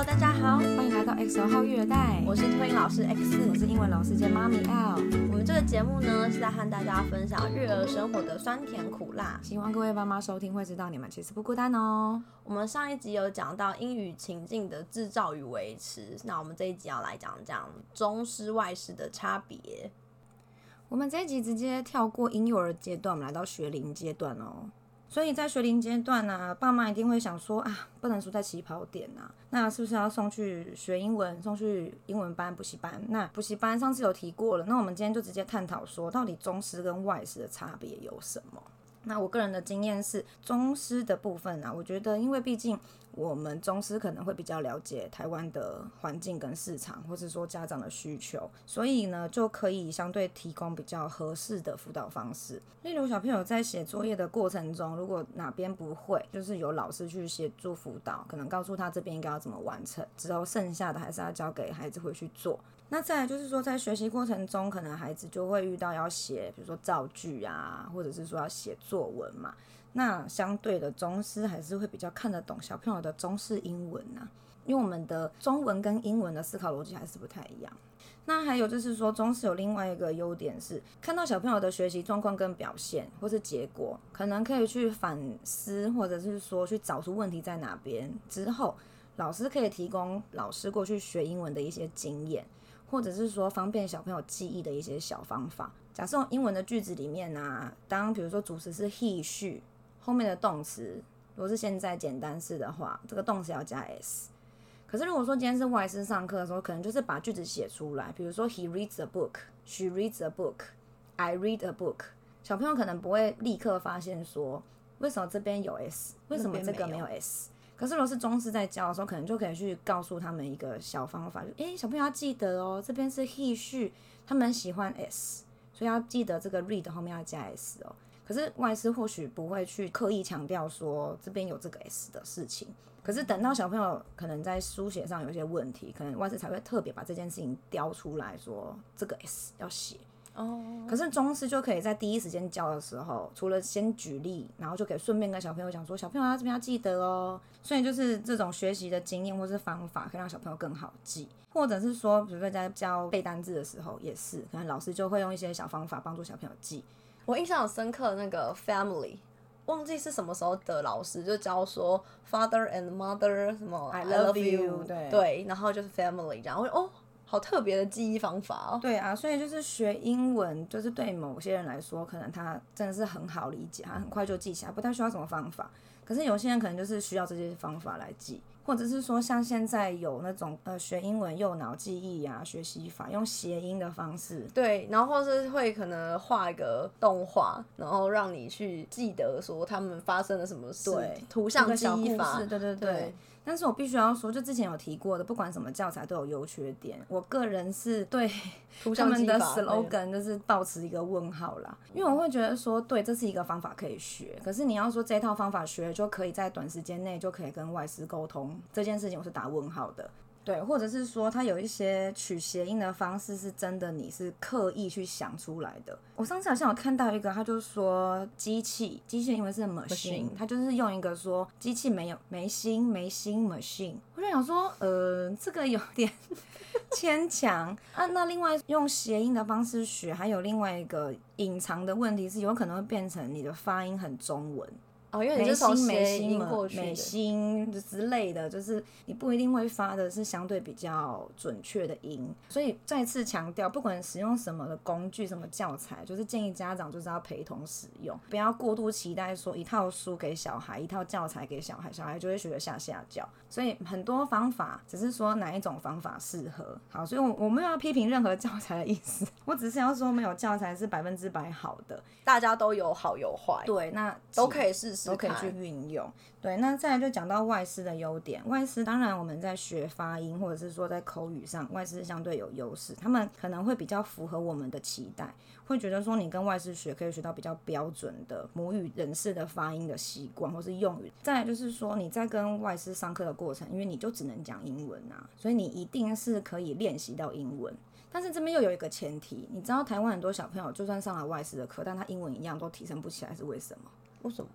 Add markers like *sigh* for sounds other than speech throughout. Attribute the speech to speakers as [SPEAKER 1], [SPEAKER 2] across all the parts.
[SPEAKER 1] Hello，大家好，
[SPEAKER 2] 欢迎来到 X 号育儿袋。
[SPEAKER 1] 我是托婴老师 X，
[SPEAKER 2] 我是英文老师兼妈咪 L。
[SPEAKER 1] 我们这个节目呢，是在和大家分享育儿生活的酸甜苦辣。
[SPEAKER 2] 希望各位妈妈收听会知道你们其实不孤单哦。
[SPEAKER 1] 我们上一集有讲到英语情境的制造与维持，那我们这一集要来讲讲中师外师的差别。
[SPEAKER 2] 我们这一集直接跳过婴幼儿阶段，我们来到学龄阶段哦。所以在学龄阶段呢、啊，爸妈一定会想说啊，不能输在起跑点呐、啊，那是不是要送去学英文，送去英文班、补习班？那补习班上次有提过了，那我们今天就直接探讨说，到底中师跟外师的差别有什么？那我个人的经验是，中师的部分啊，我觉得，因为毕竟我们中师可能会比较了解台湾的环境跟市场，或是说家长的需求，所以呢，就可以相对提供比较合适的辅导方式。例如，小朋友在写作业的过程中，如果哪边不会，就是由老师去协助辅导，可能告诉他这边应该要怎么完成，之后剩下的还是要交给孩子回去做。那再来就是说，在学习过程中，可能孩子就会遇到要写，比如说造句啊，或者是说要写作文嘛。那相对的，中师还是会比较看得懂小朋友的中式英文呐，因为我们的中文跟英文的思考逻辑还是不太一样。那还有就是说，中师有另外一个优点是，看到小朋友的学习状况跟表现，或是结果，可能可以去反思，或者是说去找出问题在哪边。之后，老师可以提供老师过去学英文的一些经验。或者是说方便小朋友记忆的一些小方法。假设英文的句子里面呢、当比如说主词是 he she，后面的动词如果是现在简单式的话，这个动词要加 s。可是如果说今天是外师上课的时候，可能就是把句子写出来，比如说 he reads a book，she reads a book，I read a book。小朋友可能不会立刻发现说，为什么这边有 s，为什么这个没有 s。可是，如果是中师在教的时候，可能就可以去告诉他们一个小方法，就诶、欸，小朋友要记得哦，这边是 he she，他们喜欢 s，所以要记得这个 read 后面要加 s 哦。可是外师或许不会去刻意强调说这边有这个 s 的事情。可是等到小朋友可能在书写上有一些问题，可能外师才会特别把这件事情雕出来说这个 s 要写。哦，可是中师就可以在第一时间教的时候，除了先举例，然后就可以顺便跟小朋友讲说，小朋友他这边要记得哦。所以就是这种学习的经验或是方法，可以让小朋友更好记，或者是说，比如说在教背单字的时候，也是可能老师就会用一些小方法帮助小朋友记。
[SPEAKER 1] 我印象很深刻那个 family，忘记是什么时候的老师就教说 father and mother 什么 I love you，对对，然后就是 family 然后，我哦。好特别的记忆方法哦！
[SPEAKER 2] 对啊，所以就是学英文，就是对某些人来说，可能他真的是很好理解，他很快就记起来，不太需要什么方法。可是有些人可能就是需要这些方法来记，或者是说像现在有那种呃学英文右脑记忆呀、啊、学习法，用谐音的方式，
[SPEAKER 1] 对，然后或是会可能画一个动画，然后让你去记得说他们发生了什么事，对，图像记忆法，
[SPEAKER 2] 对对对。对但是我必须要说，就之前有提过的，不管什么教材都有优缺点。我个人是对他们的 slogan 就是保持一个问号啦，因为我会觉得说，对，这是一个方法可以学，可是你要说这套方法学就可以在短时间内就可以跟外师沟通这件事情，我是打问号的。对，或者是说，它有一些取谐音的方式，是真的你是刻意去想出来的。我上次好像有看到一个，他就说机器，机器因为是 machine，他就是用一个说机器没有没心没心 machine。我就想说，呃，这个有点 *laughs* 牵强啊。那另外用谐音的方式学，还有另外一个隐藏的问题是，有可能会变成你的发音很中文。
[SPEAKER 1] 哦，因为你是从谐音过去，
[SPEAKER 2] 美心之类的，就是你不一定会发的是相对比较准确的音，所以再次强调，不管使用什么的工具、什么教材，就是建议家长就是要陪同使用，不要过度期待说一套书给小孩，一套教材给小孩，小孩就会学得下下教。所以很多方法只是说哪一种方法适合。好，所以我我没有要批评任何教材的意思，*laughs* 我只是要说没有教材是百分之百好的，
[SPEAKER 1] 大家都有好有坏。
[SPEAKER 2] 对，那
[SPEAKER 1] 都可以试试。
[SPEAKER 2] 都可以去运用，对。那再来就讲到外师的优点。外师当然我们在学发音或者是说在口语上，外师相对有优势，他们可能会比较符合我们的期待，会觉得说你跟外师学可以学到比较标准的母语人士的发音的习惯或是用语。再来就是说你在跟外师上课的过程，因为你就只能讲英文啊，所以你一定是可以练习到英文。但是这边又有一个前提，你知道台湾很多小朋友就算上了外师的课，但他英文一样都提升不起来，是为什么？
[SPEAKER 1] 为什么？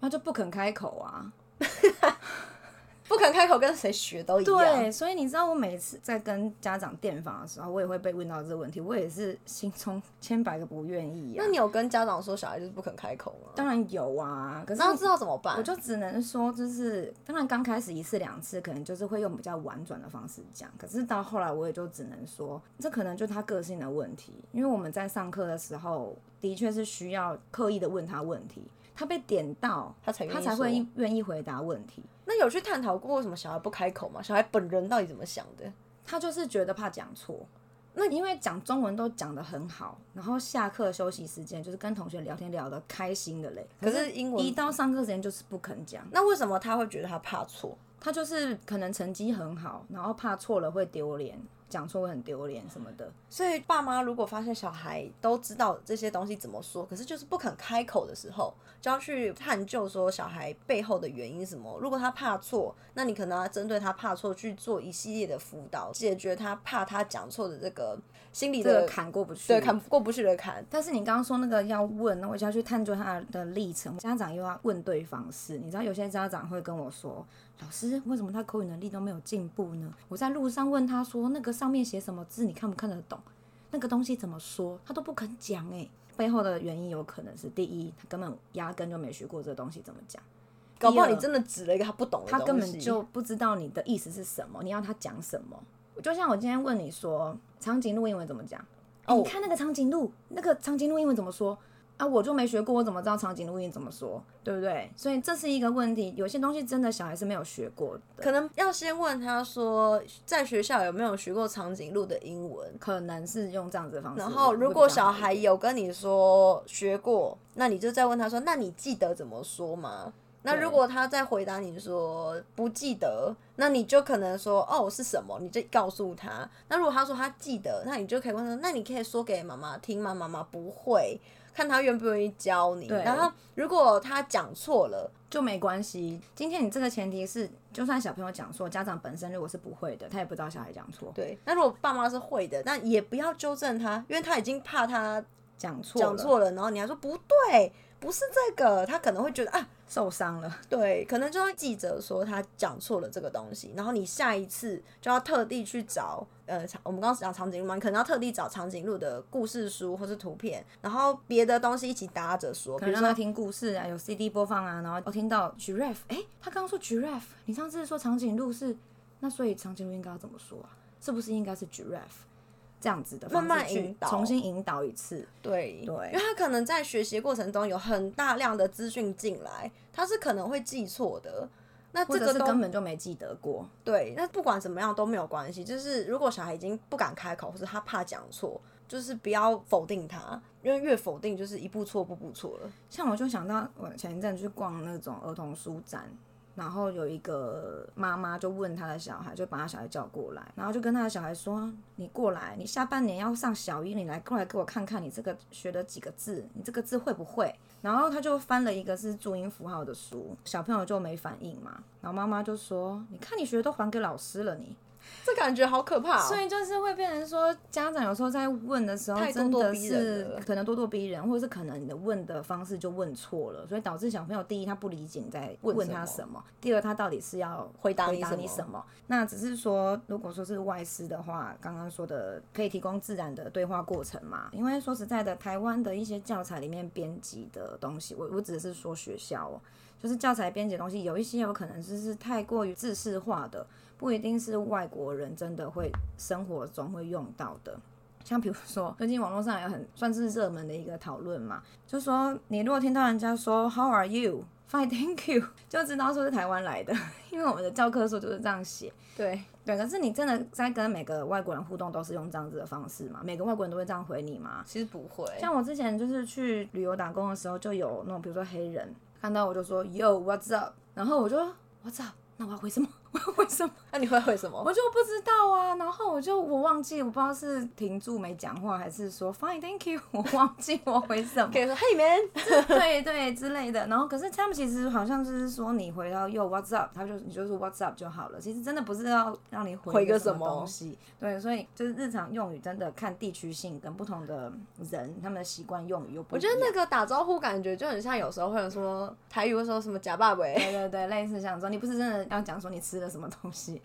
[SPEAKER 2] 他就不肯开口啊，*laughs*
[SPEAKER 1] 不肯开口跟谁学都一样。
[SPEAKER 2] 对，所以你知道我每次在跟家长电访的时候，我也会被问到这个问题，我也是心中千百个不愿意啊。
[SPEAKER 1] 那你有跟家长说小孩就是不肯开口吗？
[SPEAKER 2] 当然有啊，可是
[SPEAKER 1] 那知道怎么办？
[SPEAKER 2] 我就只能说，就是当然刚开始一次两次，可能就是会用比较婉转的方式讲，可是到后来我也就只能说，这可能就他个性的问题，因为我们在上课的时候的确是需要刻意的问他问题。他被点到，他才他才会愿意回答问题。
[SPEAKER 1] 那有去探讨过为什么小孩不开口吗？小孩本人到底怎么想的？
[SPEAKER 2] 他就是觉得怕讲错。那因为讲中文都讲得很好，然后下课休息时间就是跟同学聊天聊得开心的嘞。可是英文一到上课时间就是不肯讲。
[SPEAKER 1] 那为什么他会觉得他怕错？
[SPEAKER 2] 他就是可能成绩很好，然后怕错了会丢脸。讲错会很丢脸什么的，
[SPEAKER 1] 所以爸妈如果发现小孩都知道这些东西怎么说，可是就是不肯开口的时候，就要去探究说小孩背后的原因什么。如果他怕错，那你可能要针对他怕错去做一系列的辅导，解决他怕他讲错的这个心理的
[SPEAKER 2] 坎过不去，
[SPEAKER 1] 对，坎过不去的坎。
[SPEAKER 2] 但是你刚刚说那个要问，那我就要去探究他的历程。家长又要问对方是，你知道有些家长会跟我说。老师，为什么他口语能力都没有进步呢？我在路上问他说，那个上面写什么字，你看不看得懂？那个东西怎么说？他都不肯讲。诶，背后的原因有可能是：第一，他根本压根就没学过这个东西怎么讲；
[SPEAKER 1] 搞不好你真的指了一个他不懂的东西，
[SPEAKER 2] 他根本就不知道你的意思是什么，你要他讲什么。就像我今天问你说，长颈鹿英文怎么讲？哦，你看那个长颈鹿，那个长颈鹿英文怎么说？啊，我就没学过，我怎么知道长颈鹿音怎么说，对不对？所以这是一个问题。有些东西真的小孩是没有学过的，
[SPEAKER 1] 可能要先问他说，在学校有没有学过长颈鹿的英文？
[SPEAKER 2] 可能是用这样子的方式。
[SPEAKER 1] 然后，如果小孩有跟你说学过，那你就再问他说，那你记得怎么说吗？那如果他再回答你说不记得，那你就可能说哦，是什么？你就告诉他。那如果他说他记得，那你就可以问他，那你可以说给妈妈听吗？妈妈不会。看他愿不愿意教你，然后如果他讲错了
[SPEAKER 2] 就没关系。今天你这个前提是，就算小朋友讲错，家长本身如果是不会的，他也不知道小孩讲错。
[SPEAKER 1] 对，那如果爸妈是会的，那也不要纠正他，因为他已经怕他
[SPEAKER 2] 讲错
[SPEAKER 1] 讲错了，然后你还说不对。不是这个，他可能会觉得啊
[SPEAKER 2] 受伤了，*laughs*
[SPEAKER 1] 对，可能就要记者说他讲错了这个东西，然后你下一次就要特地去找，呃，我们刚刚讲长颈鹿嘛，你可能要特地找长颈鹿的故事书或是图片，然后别的东西一起搭着说，
[SPEAKER 2] 比如说听故事啊，有 CD 播放啊，然后我听到 giraffe，哎，他刚刚说 giraffe，你上次说长颈鹿是，那所以长颈鹿应该要怎么说啊？是不是应该是 giraffe？这样子的慢慢引导重新引导一次，
[SPEAKER 1] 对对，因为他可能在学习过程中有很大量的资讯进来，他是可能会记错的。那这个
[SPEAKER 2] 是根本就没记得过。
[SPEAKER 1] 对，那不管怎么样都没有关系。就是如果小孩已经不敢开口，或者他怕讲错，就是不要否定他，因为越否定就是一步错步步错了。
[SPEAKER 2] 像我就想到我前一阵去逛那种儿童书展。然后有一个妈妈就问他的小孩，就把他小孩叫过来，然后就跟他的小孩说：“你过来，你下半年要上小一，你来过来给我看看，你这个学的几个字，你这个字会不会？”然后他就翻了一个是注音符号的书，小朋友就没反应嘛，然后妈妈就说：“你看你学的都还给老师了，你。”
[SPEAKER 1] 这感觉好可怕哦，
[SPEAKER 2] 所以就是会变成说，家长有时候在问的时候，真的是可能咄咄逼人，或者是可能你的问的方式就问错了，所以导致小朋友第一他不理解你在问他什么，第二他到底是要回答你什么？那只是说，如果说是外师的话，刚刚说的可以提供自然的对话过程嘛？因为说实在的，台湾的一些教材里面编辑的东西，我我只是说学校哦，就是教材编辑的东西，有一些有可能是是太过于制式化的。不一定是外国人真的会生活中会用到的，像比如说最近网络上也很算是热门的一个讨论嘛，就说你如果听到人家说 How are you? Fine, thank you，*laughs* 就知道说是台湾来的，因为我们的教科书就是这样写。
[SPEAKER 1] 对
[SPEAKER 2] 对，可是你真的在跟每个外国人互动都是用这样子的方式吗？每个外国人都会这样回你吗？
[SPEAKER 1] 其实不会。
[SPEAKER 2] 像我之前就是去旅游打工的时候，就有那种比如说黑人看到我就说 Yo, what's up？然后我就 What's up？那我要回什么？*laughs* 我要回什么？
[SPEAKER 1] 那你会回什么？
[SPEAKER 2] 我就不知道啊。然后我就我忘记，我不知道是停住没讲话，还是说 Fine, thank you。我忘记我回什么。
[SPEAKER 1] 可以说 Hey man，*laughs*
[SPEAKER 2] 对对之类的。然后可是他们其实好像就是说你回到 Yo what's up，他就你就说 What's up 就好了。其实真的不是要让你回个什么东西。对，所以就是日常用语真的看地区性跟不同的人，他们的习惯用语又不一样。
[SPEAKER 1] 我觉得那个打招呼感觉就很像有时候会有说台语会说什么假爸爸。
[SPEAKER 2] 对对对，类似像说你不是真的要讲说你吃了。什么东西。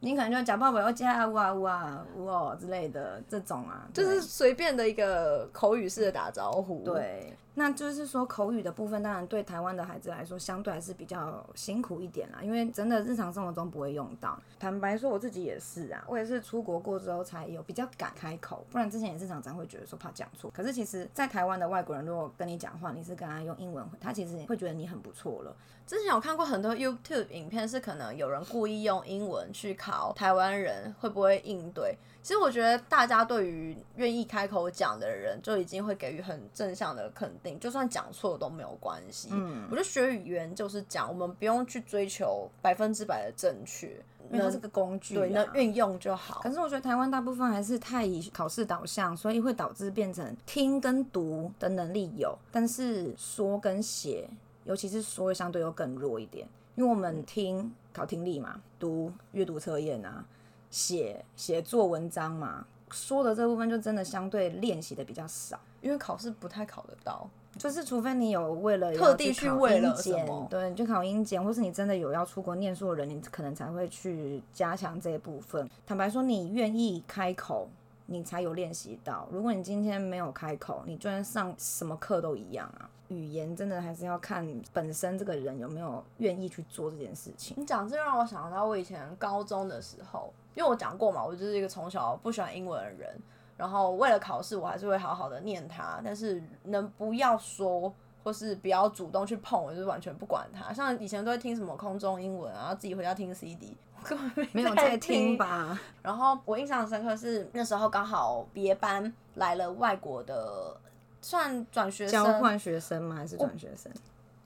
[SPEAKER 2] 你可能就假爸爸要加哇哇哇之类的这种啊，
[SPEAKER 1] 就是随便的一个口语式的打招呼。
[SPEAKER 2] 对，那就是说口语的部分，当然对台湾的孩子来说，相对还是比较辛苦一点啦，因为真的日常生活中不会用到。坦白说，我自己也是啊，我也是出国过之后才有比较敢开口，不然之前也是常常会觉得说怕讲错。可是其实，在台湾的外国人如果跟你讲话，你是跟他用英文，他其实会觉得你很不错了。
[SPEAKER 1] 之前有看过很多 YouTube 影片，是可能有人故意用英文去考台湾人会不会应对。其实我觉得大家对于愿意开口讲的人，就已经会给予很正向的肯定，就算讲错都没有关系。嗯，我觉得学语言就是讲，我们不用去追求百分之百的正确，
[SPEAKER 2] 因为它是个工具啊，
[SPEAKER 1] 对，那运用就好。
[SPEAKER 2] 可是我觉得台湾大部分还是太以考试导向，所以会导致变成听跟读的能力有，但是说跟写。尤其是说相对又更弱一点，因为我们听考听力嘛，读阅读测验啊，写写作文章嘛，说的这部分就真的相对练习的比较少，
[SPEAKER 1] 因为考试不太考得到，
[SPEAKER 2] 就是除非你有为了
[SPEAKER 1] 特地去为了什
[SPEAKER 2] 么，对，你就考英检，或是你真的有要出国念书的人，你可能才会去加强这一部分。坦白说，你愿意开口，你才有练习到。如果你今天没有开口，你就算上什么课都一样啊。语言真的还是要看本身这个人有没有愿意去做这件事情。
[SPEAKER 1] 你讲这让我想到我以前高中的时候，因为我讲过嘛，我就是一个从小不喜欢英文的人，然后为了考试，我还是会好好的念它，但是能不要说或是不要主动去碰，我就是完全不管它。像以前都会听什么空中英文啊，然后自己回家听 CD，我根本
[SPEAKER 2] 没有在听吧。
[SPEAKER 1] 然后我印象深刻是那时候刚好别班来了外国的。算转学生，
[SPEAKER 2] 交换学生吗？还是转学生？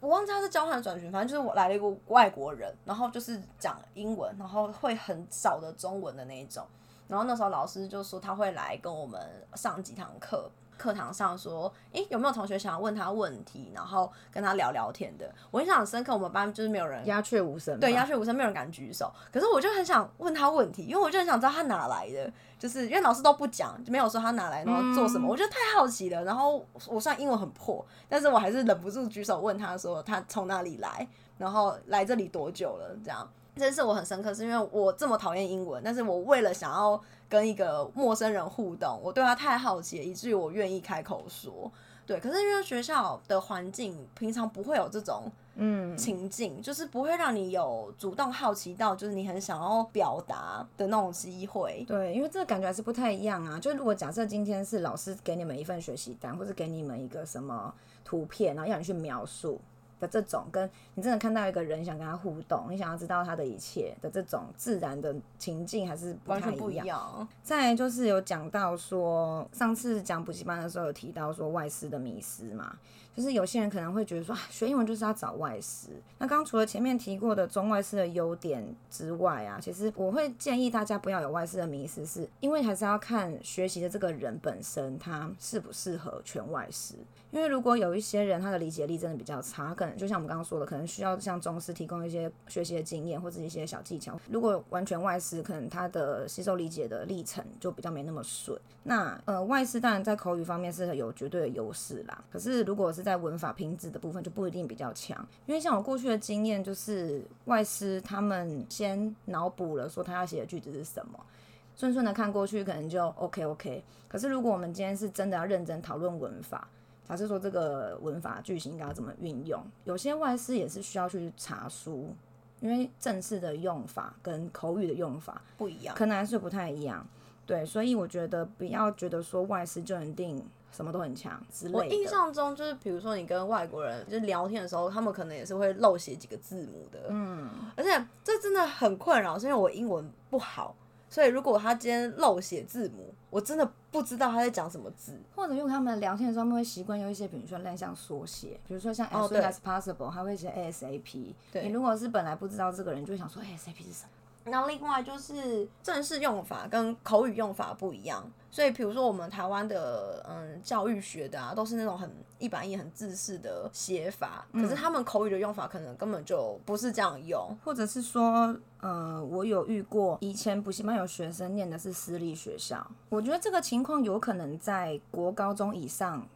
[SPEAKER 1] 我，我忘记他是交换转学，反正就是我来了一个外国人，然后就是讲英文，然后会很少的中文的那一种。然后那时候老师就说他会来跟我们上几堂课。课堂上说，诶、欸，有没有同学想要问他问题，然后跟他聊聊天的？我印象很深刻，我们班就是没有人，
[SPEAKER 2] 鸦雀无声，
[SPEAKER 1] 对，鸦雀无声，没有人敢举手。可是我就很想问他问题，因为我就很想知道他哪来的，就是因为老师都不讲，就没有说他哪来，然后做什么，嗯、我觉得太好奇了。然后我虽然英文很破，但是我还是忍不住举手问他说他从哪里来，然后来这里多久了，这样。这次我很深刻，是因为我这么讨厌英文，但是我为了想要跟一个陌生人互动，我对他太好奇了，以至于我愿意开口说。对，可是因为学校的环境平常不会有这种嗯情境，嗯、就是不会让你有主动好奇到，就是你很想要表达的那种机会。
[SPEAKER 2] 对，因为这个感觉还是不太一样啊。就如果假设今天是老师给你们一份学习单，或者给你们一个什么图片，然后让你去描述。的这种跟你真的看到一个人想跟他互动，你想要知道他的一切的这种自然的情境还是不太一样。
[SPEAKER 1] 不一样。
[SPEAKER 2] 再来就是有讲到说，上次讲补习班的时候有提到说外师的迷失嘛。就是有些人可能会觉得说，啊，学英文就是要找外师。那刚除了前面提过的中外师的优点之外啊，其实我会建议大家不要有外师的迷失，是因为还是要看学习的这个人本身他适不适合全外师。因为如果有一些人他的理解力真的比较差，可能就像我们刚刚说的，可能需要像中师提供一些学习的经验或者一些小技巧。如果完全外师，可能他的吸收理解的历程就比较没那么顺。那呃，外师当然在口语方面是有绝对的优势啦。可是如果是在文法拼字的部分就不一定比较强，因为像我过去的经验，就是外师他们先脑补了说他要写的句子是什么，*laughs* 顺顺的看过去可能就 OK OK。可是如果我们今天是真的要认真讨论文法，假设说这个文法句型应该要怎么运用，有些外师也是需要去查书，因为正式的用法跟口语的用法
[SPEAKER 1] 不一样，
[SPEAKER 2] 可能还是不太一样。对，所以我觉得不要觉得说外师就一定。什么都很强之类的。
[SPEAKER 1] 我印象中就是，比如说你跟外国人就是聊天的时候，他们可能也是会漏写几个字母的。嗯，而且这真的很困扰，是因为我英文不好，所以如果他今天漏写字母，我真的不知道他在讲什么字。
[SPEAKER 2] 或者用他们聊天的时候，他们会习惯用一些，比如说类像缩写，比如说像 as soon as possible，他会写 ASAP。对，你如果是本来不知道这个人，就会想说 ASAP 是什么？
[SPEAKER 1] 那另外就是正式用法跟口语用法不一样。所以，比如说我们台湾的嗯教育学的啊，都是那种很一板一眼、很自式的写法。可是他们口语的用法可能根本就不是这样用，
[SPEAKER 2] 或者是说，呃，我有遇过以前补习班有学生念的是私立学校，我觉得这个情况有可能在国高中以上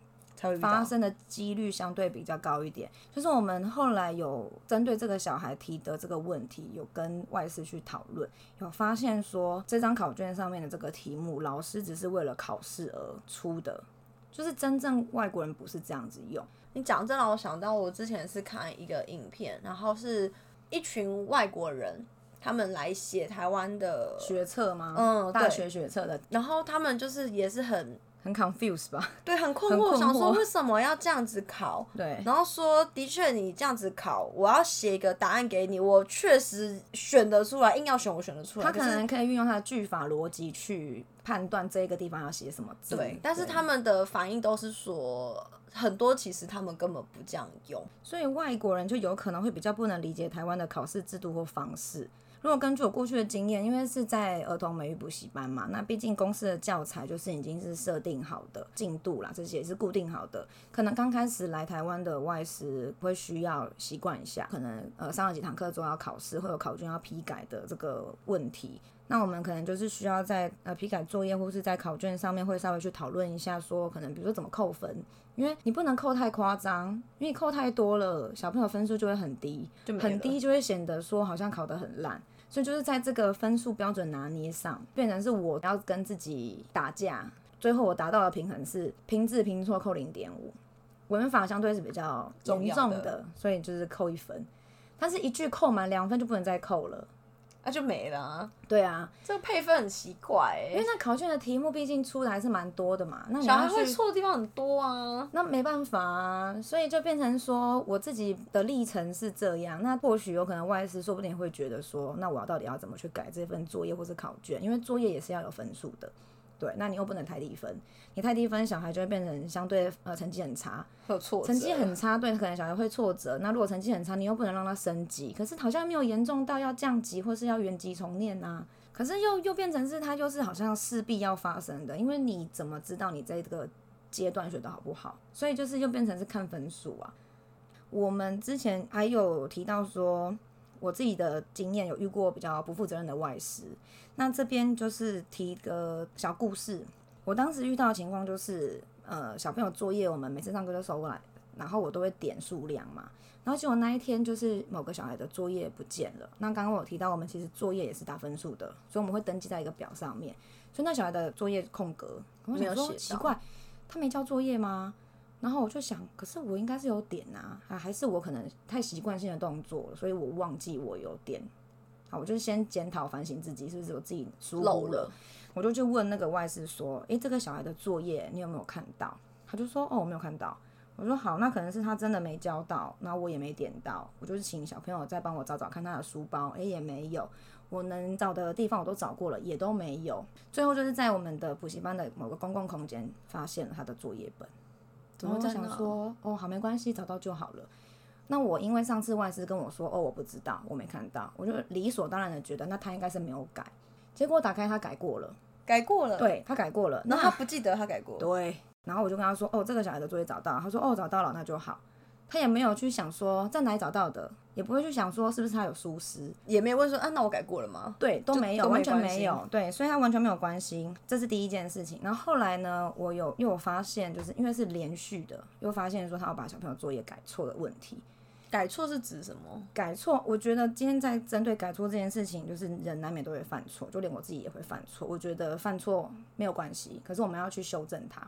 [SPEAKER 2] 发生的几率相对比较高一点。就是我们后来有针对这个小孩提的这个问题，有跟外师去讨论，有发现说这张考卷上面的这个题目，老师只是为了考试而出的，就是真正外国人不是这样子用。
[SPEAKER 1] 你讲这让我想到，我之前是看一个影片，然后是一群外国人。他们来写台湾的
[SPEAKER 2] 学测吗？
[SPEAKER 1] 嗯，
[SPEAKER 2] 大学学测的。
[SPEAKER 1] 然后他们就是也是很
[SPEAKER 2] 很 confused 吧？
[SPEAKER 1] 对，很困惑，想说为什么要这样子考？*laughs*
[SPEAKER 2] 对。
[SPEAKER 1] 然后说，的确你这样子考，我要写一个答案给你，我确实选得出来，硬要选我选得出来。
[SPEAKER 2] 他可能可以运用他的句法逻辑去判断这个地方要写什么字。
[SPEAKER 1] 对。但是他们的反应都是说，很多其实他们根本不这样用，
[SPEAKER 2] 所以外国人就有可能会比较不能理解台湾的考试制度或方式。如果根据我过去的经验，因为是在儿童美育补习班嘛，那毕竟公司的教材就是已经是设定好的进度啦，这些也是固定好的。可能刚开始来台湾的外师会需要习惯一下，可能呃上了几堂课之后要考试，会有考卷要批改的这个问题。那我们可能就是需要在呃批改作业或是在考卷上面会稍微去讨论一下，说可能比如说怎么扣分，因为你不能扣太夸张，因为你扣太多了，小朋友分数就会很低，很低就会显得说好像考得很烂。所以就是在这个分数标准拿捏上，变成是我要跟自己打架，最后我达到的平衡是拼字拼错扣零点五，文法相对是比较重重的，所以就是扣一分，但是一句扣满两分就不能再扣了。
[SPEAKER 1] 那、啊、就没了、啊。
[SPEAKER 2] 对啊，
[SPEAKER 1] 这个配分很奇怪、欸，
[SPEAKER 2] 因为那考卷的题目毕竟出的还是蛮多的嘛。那
[SPEAKER 1] 小孩会错的地方很多啊。
[SPEAKER 2] 那没办法啊，所以就变成说我自己的历程是这样。那或许有可能外师说不定会觉得说，那我要到底要怎么去改这份作业或是考卷？因为作业也是要有分数的。对，那你又不能太低分，你太低分，小孩就会变成相对呃成绩很差，
[SPEAKER 1] 有挫折，
[SPEAKER 2] 成绩很差，对，可能小孩会挫折。那如果成绩很差，你又不能让他升级，可是好像没有严重到要降级或是要原级重念呐、啊。可是又又变成是他就是好像势必要发生的，因为你怎么知道你这个阶段学的好不好？所以就是又变成是看分数啊。我们之前还有提到说。我自己的经验有遇过比较不负责任的外师，那这边就是提一个小故事。我当时遇到的情况就是，呃，小朋友作业我们每次上课都收过来，然后我都会点数量嘛，然后结果那一天就是某个小孩的作业不见了。那刚刚我提到我们其实作业也是打分数的，所以我们会登记在一个表上面，所以那小孩的作业空格，我想说奇怪，他没交作业吗？然后我就想，可是我应该是有点啊，啊，还是我可能太习惯性的动作了，所以我忘记我有点。好，我就先检讨反省自己是不是我自己疏漏了。我就去问那个外事说，诶，这个小孩的作业你有没有看到？他就说，哦，我没有看到。我说好，那可能是他真的没交到，那我也没点到。我就是请小朋友再帮我找找看他的书包，诶，也没有。我能找的地方我都找过了，也都没有。最后就是在我们的补习班的某个公共空间发现了他的作业本。然后就想说，哦，好，没关系，找到就好了。那我因为上次外师跟我说，哦，我不知道，我没看到，我就理所当然的觉得，那他应该是没有改。结果打开他改过了，
[SPEAKER 1] 改过了，
[SPEAKER 2] 对，他改过了。那
[SPEAKER 1] 他不记得他改过。
[SPEAKER 2] 对。然后我就跟他说，哦，这个小孩的作业找到。他说，哦，找到了，那就好。他也没有去想说在哪里找到的，也不会去想说是不是他有疏失，
[SPEAKER 1] 也没有问说啊，那我改过了吗？
[SPEAKER 2] 对，都没有，没完全没有。对，所以他完全没有关心，这是第一件事情。然后后来呢，我有又有发现，就是因为是连续的，又发现说他要把小朋友作业改错的问题。
[SPEAKER 1] 改错是指什么？
[SPEAKER 2] 改错，我觉得今天在针对改错这件事情，就是人难免都会犯错，就连我自己也会犯错。我觉得犯错没有关系，可是我们要去修正他。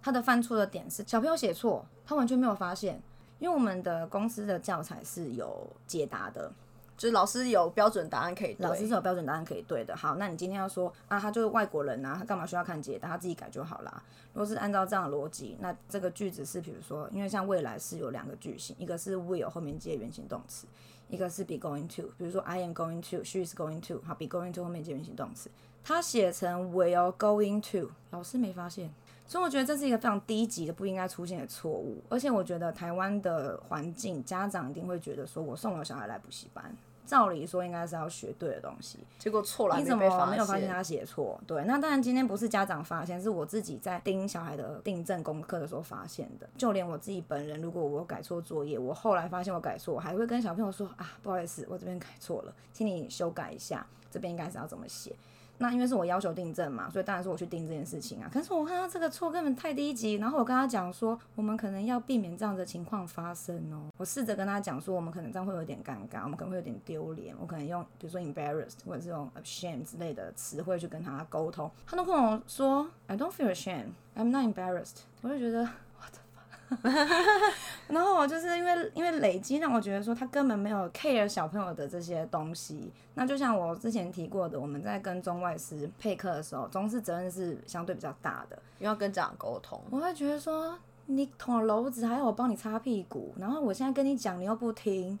[SPEAKER 2] 他的犯错的点是小朋友写错，他完全没有发现。因为我们的公司的教材是有解答的，
[SPEAKER 1] 就是老师有标准答案可以对，
[SPEAKER 2] 老师是有标准答案可以对的。好，那你今天要说啊，他就是外国人啊，他干嘛需要看解答？他自己改就好啦。如果是按照这样的逻辑，那这个句子是比如说，因为像未来是有两个句型，一个是 will 后面接原形动词，一个是 be going to。比如说 I am going to，she is going to，好，be going to 后面接原形动词，他写成 will going to，老师没发现。所以我觉得这是一个非常低级的不应该出现的错误，而且我觉得台湾的环境，家长一定会觉得说，我送我小孩来补习班，照理说应该是要学对的东西，
[SPEAKER 1] 结果错了，
[SPEAKER 2] 你怎么没有发现他写错？对，那当然今天不是家长发现，是我自己在盯小孩的订正功课的时候发现的。就连我自己本人，如果我改错作业，我后来发现我改错，我还会跟小朋友说啊，不好意思，我这边改错了，请你修改一下，这边应该是要怎么写。那因为是我要求订正嘛，所以当然是我去订这件事情啊。可是我看到这个错根本太低级，然后我跟他讲说，我们可能要避免这样的情况发生哦。我试着跟他讲说，我们可能这样会有点尴尬，我们可能会有点丢脸。我可能用比如说 embarrassed 或者是用 ashamed 之类的词汇去跟他沟通。他都跟我说，I don't feel ashamed, I'm not embarrassed。我就觉得。*laughs* 然后我就是因为因为累积让我觉得说他根本没有 care 小朋友的这些东西。那就像我之前提过的，我们在跟中外师配课的时候，中式责任是相对比较大的，
[SPEAKER 1] 因为要跟家长沟通。
[SPEAKER 2] 我会觉得说你捅了篓子，还要我帮你擦屁股，然后我现在跟你讲，你又不听，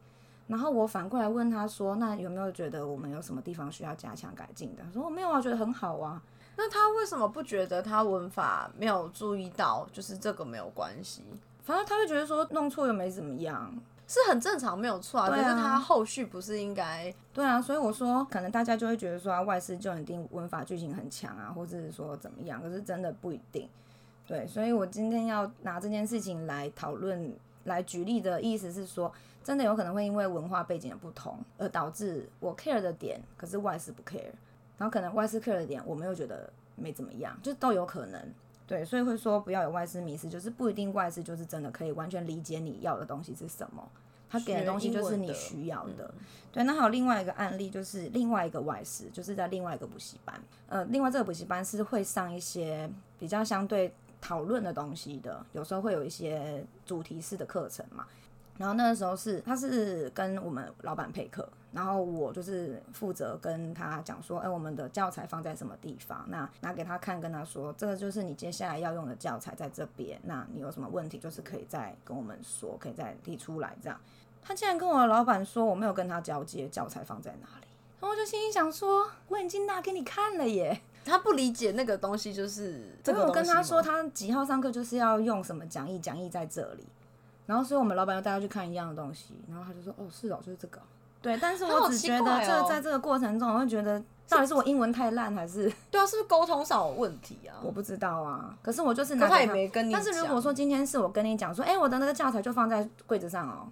[SPEAKER 2] 然后我反过来问他说，那有没有觉得我们有什么地方需要加强改进的？他说我没有啊，觉得很好啊。
[SPEAKER 1] 那他为什么不觉得他文法没有注意到？就是这个没有关系，
[SPEAKER 2] 反正他会觉得说弄错又没怎么样，
[SPEAKER 1] 是很正常，没有错啊。可是他后续不是应该？
[SPEAKER 2] 对啊，所以我说可能大家就会觉得说啊，外事就一定文法句型很强啊，或者是说怎么样？可是真的不一定。对，所以我今天要拿这件事情来讨论、来举例的意思是说，真的有可能会因为文化背景的不同而导致我 care 的点，可是外事不 care。然后可能外师 care 的点，我们又觉得没怎么样，就都有可能，对，所以会说不要有外师迷失，就是不一定外师就是真的可以完全理解你要的东西是什么，他给的东西就是你需要的，的嗯、对。那还有另外一个案例，就是另外一个外师，就是在另外一个补习班，呃，另外这个补习班是会上一些比较相对讨论的东西的，有时候会有一些主题式的课程嘛。然后那个时候是他是跟我们老板配课，然后我就是负责跟他讲说，哎，我们的教材放在什么地方？那拿给他看，跟他说，这个就是你接下来要用的教材在这边。那你有什么问题，就是可以再跟我们说，可以再提出来。这样，他竟然跟我的老板说，我没有跟他交接，教材放在哪里？然后我就心里想说，我已经拿给你看了耶。*laughs*
[SPEAKER 1] 他不理解那个东西就是。
[SPEAKER 2] 因为我跟他说，他几号上课就是要用什么讲义，讲义在这里。然后，所以我们老板又带他去看一样的东西，然后他就说：“哦，是哦，就是这个。”对，但是我只觉得这在这个过程中，我会觉得到底是我英文太烂，还是 *laughs*
[SPEAKER 1] 对啊，是不是沟通上有问题啊？
[SPEAKER 2] 我不知道啊。可是我就是拿他，他也没跟你讲。但是如果说今天是我跟你讲说：“哎，我的那个教材就放在柜子上哦。”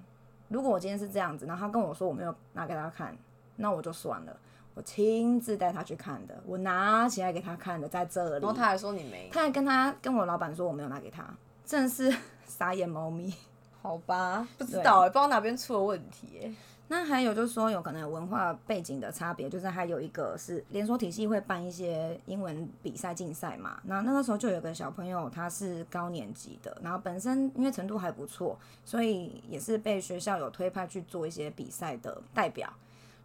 [SPEAKER 2] 如果我今天是这样子，然后他跟我说我没有拿给他看，那我就算了。我亲自带他去看的，我拿起来给他看的，在这里。然
[SPEAKER 1] 后他还说你没，
[SPEAKER 2] 他还跟他跟我老板说我没有拿给他，真的是 *laughs* 傻眼猫咪。
[SPEAKER 1] 好吧，不知道哎，不知道哪边出了问题。
[SPEAKER 2] 那还有就是说，有可能有文化背景的差别，就是还有一个是连锁体系会办一些英文比赛竞赛嘛。那那个时候就有个小朋友，他是高年级的，然后本身因为程度还不错，所以也是被学校有推派去做一些比赛的代表。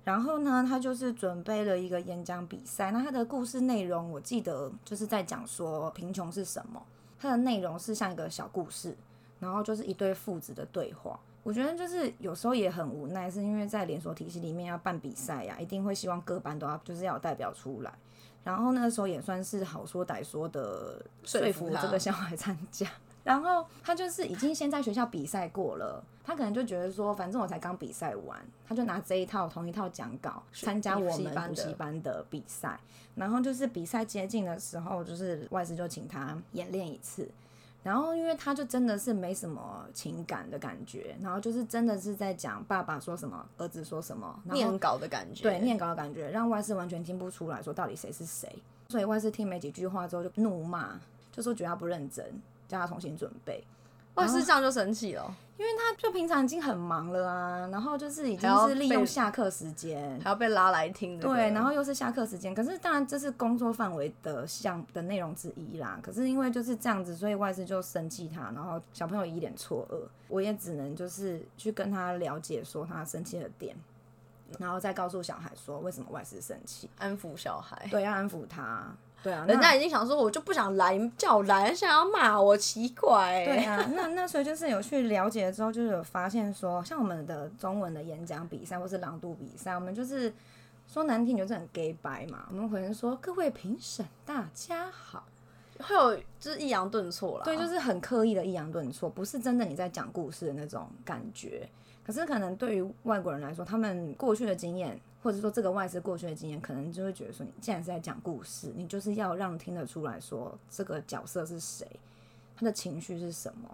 [SPEAKER 2] 然后呢，他就是准备了一个演讲比赛。那他的故事内容，我记得就是在讲说贫穷是什么。它的内容是像一个小故事。然后就是一对父子的对话，我觉得就是有时候也很无奈，是因为在连锁体系里面要办比赛呀，一定会希望各班都要就是要有代表出来。然后那个时候也算是好说歹说的说服这个小孩参加。然后他就是已经先在学校比赛过了，他可能就觉得说，反正我才刚比赛完，他就拿这一套同一套讲稿参加我们补习班的比赛。然后就是比赛接近的时候，就是外师就请他演练一次。然后，因为他就真的是没什么情感的感觉，然后就是真的是在讲爸爸说什么，儿子说什么，
[SPEAKER 1] 念稿的感觉，
[SPEAKER 2] 对，念稿的感觉，让外事完全听不出来说到底谁是谁，所以外事听没几句话之后就怒骂，就说觉得他不认真，叫他重新准备。
[SPEAKER 1] 外师这样就生气了，
[SPEAKER 2] 因为他就平常已经很忙了啊，然后就是已经是利用下课时间，
[SPEAKER 1] 还要被拉来听，
[SPEAKER 2] 对，然后又是下课时间，可是当然这是工作范围的项的内容之一啦。可是因为就是这样子，所以外师就生气他，然后小朋友一脸错愕，我也只能就是去跟他了解说他生气的点，然后再告诉小孩说为什么外事生气，
[SPEAKER 1] 安抚小孩，
[SPEAKER 2] 对，要安抚他。对啊，
[SPEAKER 1] 人家已经想说，我就不想来，叫我来，想要骂我，奇怪。
[SPEAKER 2] 对啊，那 *laughs* 那所以就是有去了解之后，就是有发现说，像我们的中文的演讲比赛或是朗读比赛，我们就是说难听就是很 gay 白嘛。我们可能说各位评审大家好，
[SPEAKER 1] 会有就是抑扬顿挫啦。
[SPEAKER 2] 对，就是很刻意的抑扬顿挫，不是真的你在讲故事的那种感觉。可是可能对于外国人来说，他们过去的经验。或者说这个外师过去的经验，可能就会觉得说，你既然是在讲故事，你就是要让听得出来说这个角色是谁，他的情绪是什么，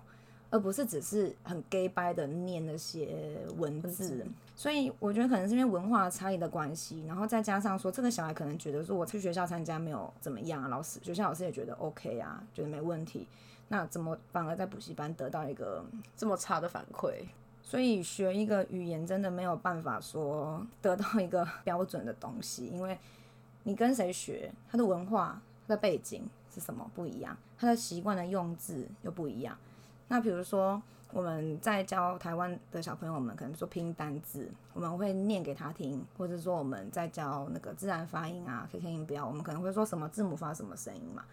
[SPEAKER 2] 而不是只是很 gay 掰的念那些文字。所以我觉得可能是因为文化差异的关系，然后再加上说这个小孩可能觉得说我去学校参加没有怎么样啊，老师学校老师也觉得 OK 啊，觉得没问题。那怎么反而在补习班得到一个
[SPEAKER 1] 这么差的反馈？
[SPEAKER 2] 所以学一个语言真的没有办法说得到一个 *laughs* 标准的东西，因为你跟谁学，他的文化、他的背景是什么不一样，他的习惯的用字又不一样。那比如说我们在教台湾的小朋友们，可能说拼单字，我们会念给他听，或者说我们在教那个自然发音啊、KK 音标，我们可能会说什么字母发什么声音嘛。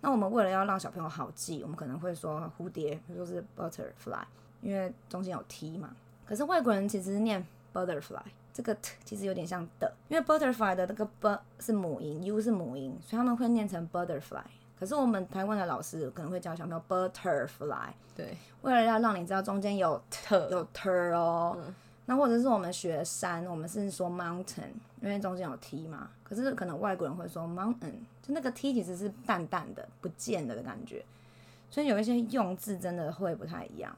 [SPEAKER 2] 那我们为了要让小朋友好记，我们可能会说蝴蝶，比如说是 butterfly，因为中间有 t 嘛。可是外国人其实念 butterfly，这个 t 其实有点像的，因为 butterfly 的那个 b 是母音，u 是母音，所以他们会念成 butterfly。可是我们台湾的老师可能会教小朋友 butterfly，
[SPEAKER 1] 对，
[SPEAKER 2] 为了要让你知道中间有 t 有 t 哦。嗯那或者是我们学山，我们是说 mountain，因为中间有 t 嘛。可是可能外国人会说 mountain，就那个 t 其实是淡淡的、不见的的感觉。所以有一些用字真的会不太一样。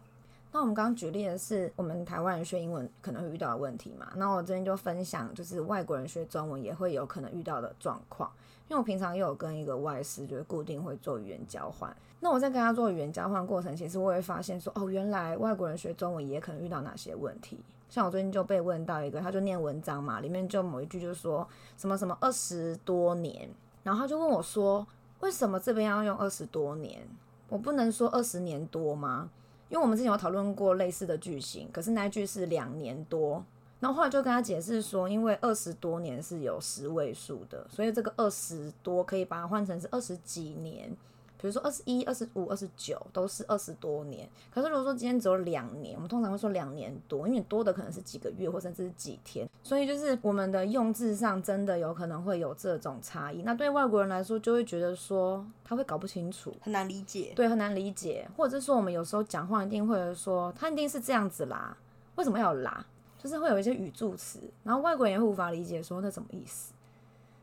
[SPEAKER 2] 那我们刚刚举例的是我们台湾人学英文可能会遇到的问题嘛。那我这边就分享，就是外国人学中文也会有可能遇到的状况。因为我平常也有跟一个外师，就是固定会做语言交换。那我在跟他做语言交换过程，其实我会发现说，哦，原来外国人学中文也可能遇到哪些问题。像我最近就被问到一个，他就念文章嘛，里面就某一句就说什么什么二十多年，然后他就问我说，为什么这边要用二十多年？我不能说二十年多吗？因为我们之前有讨论过类似的句型，可是那句是两年多，然后后来就跟他解释说，因为二十多年是有十位数的，所以这个二十多可以把它换成是二十几年。比如说二十一、二十五、二十九都是二十多年，可是如果说今天只有两年，我们通常会说两年多，因为多的可能是几个月或甚至是几天，所以就是我们的用字上真的有可能会有这种差异。那对外国人来说，就会觉得说他会搞不清楚，
[SPEAKER 1] 很难理解，
[SPEAKER 2] 对，很难理解，或者是说我们有时候讲话一定会说他一定是这样子啦，为什么要啦？就是会有一些语助词，然后外国人也会无法理解说那什么意思，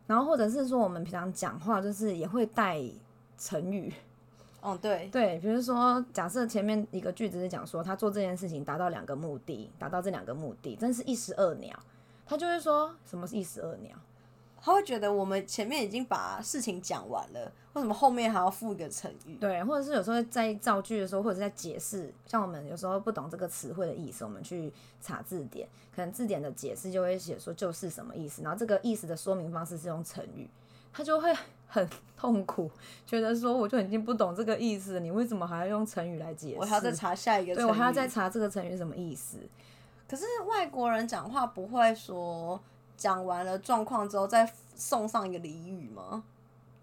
[SPEAKER 2] 然后或者是说我们平常讲话就是也会带。成语，
[SPEAKER 1] 哦对
[SPEAKER 2] 对，比如说假设前面一个句子是讲说他做这件事情达到两个目的，达到这两个目的，真是一石二鸟，他就会说什么是一石二鸟？
[SPEAKER 1] 他会觉得我们前面已经把事情讲完了，为什么后面还要附一个成语？
[SPEAKER 2] 对，或者是有时候在造句的时候，或者是在解释，像我们有时候不懂这个词汇的意思，我们去查字典，可能字典的解释就会写说就是什么意思，然后这个意思的说明方式是用成语，他就会。很痛苦，觉得说我就已经不懂这个意思，你为什么还要用成语来解释？
[SPEAKER 1] 我还要再查下一个成语。
[SPEAKER 2] 对，我还要再查这个成语什么意思。
[SPEAKER 1] 可是外国人讲话不会说讲完了状况之后再送上一个俚语吗？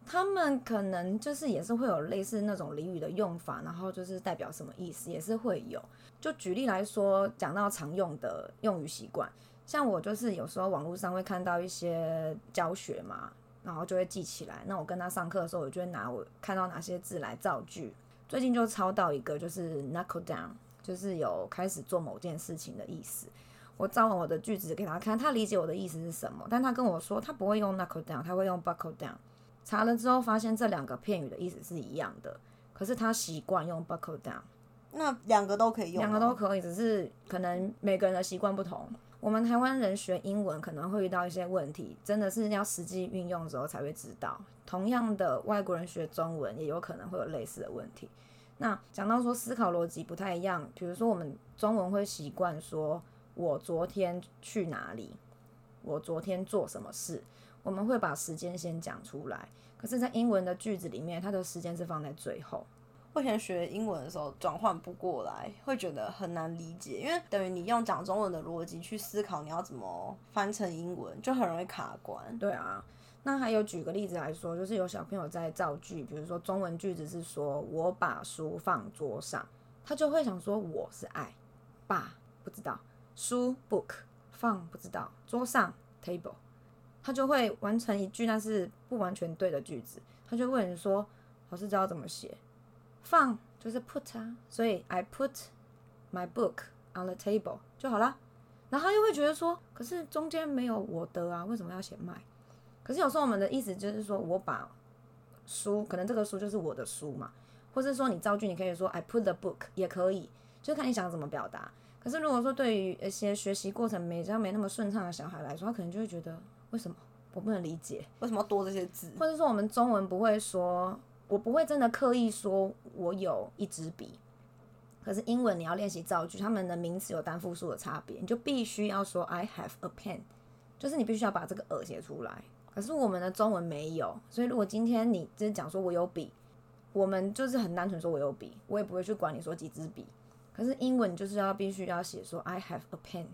[SPEAKER 2] 他们可能就是也是会有类似那种俚语的用法，然后就是代表什么意思，也是会有。就举例来说，讲到常用的用语习惯，像我就是有时候网络上会看到一些教学嘛。然后就会记起来。那我跟他上课的时候，我就会拿我看到哪些字来造句。最近就抄到一个，就是 knuckle down，就是有开始做某件事情的意思。我造完我的句子给他看，他理解我的意思是什么，但他跟我说他不会用 knuckle down，他会用 buckle down。查了之后发现这两个片语的意思是一样的，可是他习惯用 buckle down。
[SPEAKER 1] 那两个都可以用，
[SPEAKER 2] 两个都可以，只是可能每个人的习惯不同。我们台湾人学英文可能会遇到一些问题，真的是要实际运用之后才会知道。同样的，外国人学中文也有可能会有类似的问题。那讲到说思考逻辑不太一样，比如说我们中文会习惯说“我昨天去哪里”，“我昨天做什么事”，我们会把时间先讲出来。可是，在英文的句子里面，它的时间是放在最后。
[SPEAKER 1] 我以前学英文的时候转换不过来，会觉得很难理解，因为等于你用讲中文的逻辑去思考，你要怎么翻成英文，就很容易卡关。
[SPEAKER 2] 对啊，那还有举个例子来说，就是有小朋友在造句，比如说中文句子是说我把书放桌上，他就会想说我是爱，把不知道书 book 放不知道桌上 table，他就会完成一句但是不完全对的句子，他就问你说老师知道怎么写？放就是 put 啊，所以 I put my book on the table 就好了。然后他又会觉得说，可是中间没有我的啊，为什么要写 my？可是有时候我们的意思就是说我把书，可能这个书就是我的书嘛，或是说你造句，你可以说 I put the book 也可以。就看你想怎么表达。可是如果说对于一些学习过程没这样没那么顺畅的小孩来说，他可能就会觉得为什么我不能理解，
[SPEAKER 1] 为什么要多这些字？
[SPEAKER 2] 或者说我们中文不会说，我不会真的刻意说我有一支笔。可是英文你要练习造句，他们的名词有单复数的差别，你就必须要说 I have a pen，就是你必须要把这个 a 写出来。可是我们的中文没有，所以如果今天你就是讲说我有笔，我们就是很单纯说我有笔，我也不会去管你说几支笔。可是英文就是要必须要写说 I have a pen，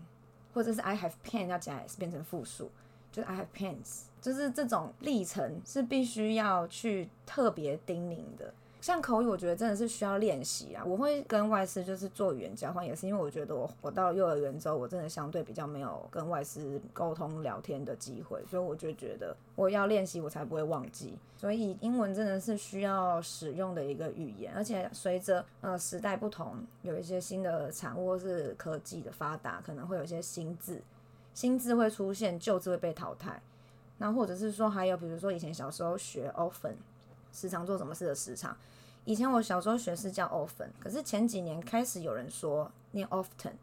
[SPEAKER 2] 或者是 I have pen 要加 s 变成复数，就是 I have pens，就是这种历程是必须要去特别叮咛的。像口语，我觉得真的是需要练习啊。我会跟外师就是做语言交换，也是因为我觉得我我到幼儿园之后，我真的相对比较没有跟外师沟通聊天的机会，所以我就觉得我要练习，我才不会忘记。所以英文真的是需要使用的一个语言，而且随着呃时代不同，有一些新的产物或是科技的发达，可能会有一些新字，新字会出现，旧字会被淘汰。那或者是说还有比如说以前小时候学 often。时常做什么事的时常，以前我小时候学是叫 often，可是前几年开始有人说念 often，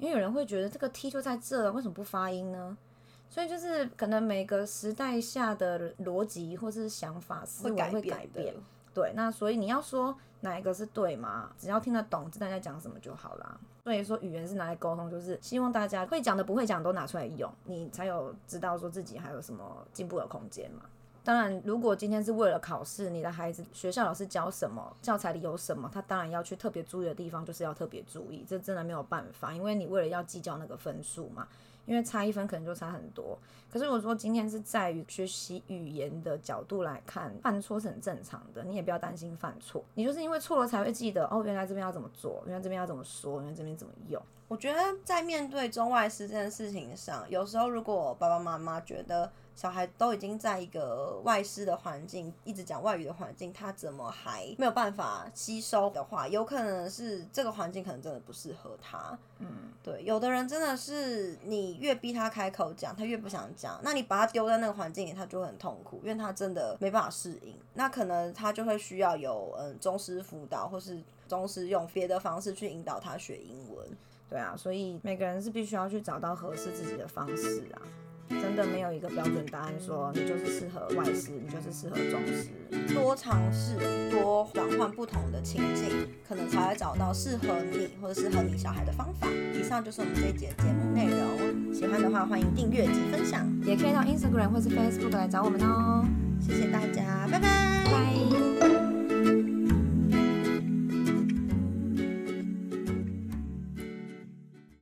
[SPEAKER 2] 因为有人会觉得这个 t 就在这，为什么不发音呢？所以就是可能每个时代下的逻辑或是想法思维会改变。对，那所以你要说哪一个是对吗？只要听得懂知道在讲什么就好啦。所以说语言是拿来沟通，就是希望大家会讲的不会讲都拿出来用，你才有知道说自己还有什么进步的空间嘛。当然，如果今天是为了考试，你的孩子学校老师教什么，教材里有什么，他当然要去特别注意的地方，就是要特别注意。这真的没有办法，因为你为了要计较那个分数嘛，因为差一分可能就差很多。可是我说今天是在于学习语言的角度来看，犯错是很正常的，你也不要担心犯错，你就是因为错了才会记得哦，原来这边要怎么做，原来这边要怎么说，原来这边怎么用。
[SPEAKER 1] 我觉得在面对中外师这件事情上，有时候如果爸爸妈妈觉得，小孩都已经在一个外师的环境，一直讲外语的环境，他怎么还没有办法吸收的话，有可能是这个环境可能真的不适合他。嗯，对，有的人真的是你越逼他开口讲，他越不想讲。那你把他丢在那个环境里，他就会很痛苦，因为他真的没办法适应。那可能他就会需要有嗯中师辅导，或是中师用别的方式去引导他学英文。
[SPEAKER 2] 对啊，所以每个人是必须要去找到合适自己的方式啊。真的没有一个标准答案，说你就是适合外师，你就是适合中师。
[SPEAKER 1] 多尝试，多转换不同的情境，可能才会找到适合你或者适合你小孩的方法。以上就是我们这一节节目内容。喜欢的话，欢迎订阅及分享，
[SPEAKER 2] 也可以到 Instagram 或是 Facebook 来找我们哦。
[SPEAKER 1] 谢谢大家，拜拜。
[SPEAKER 2] 拜。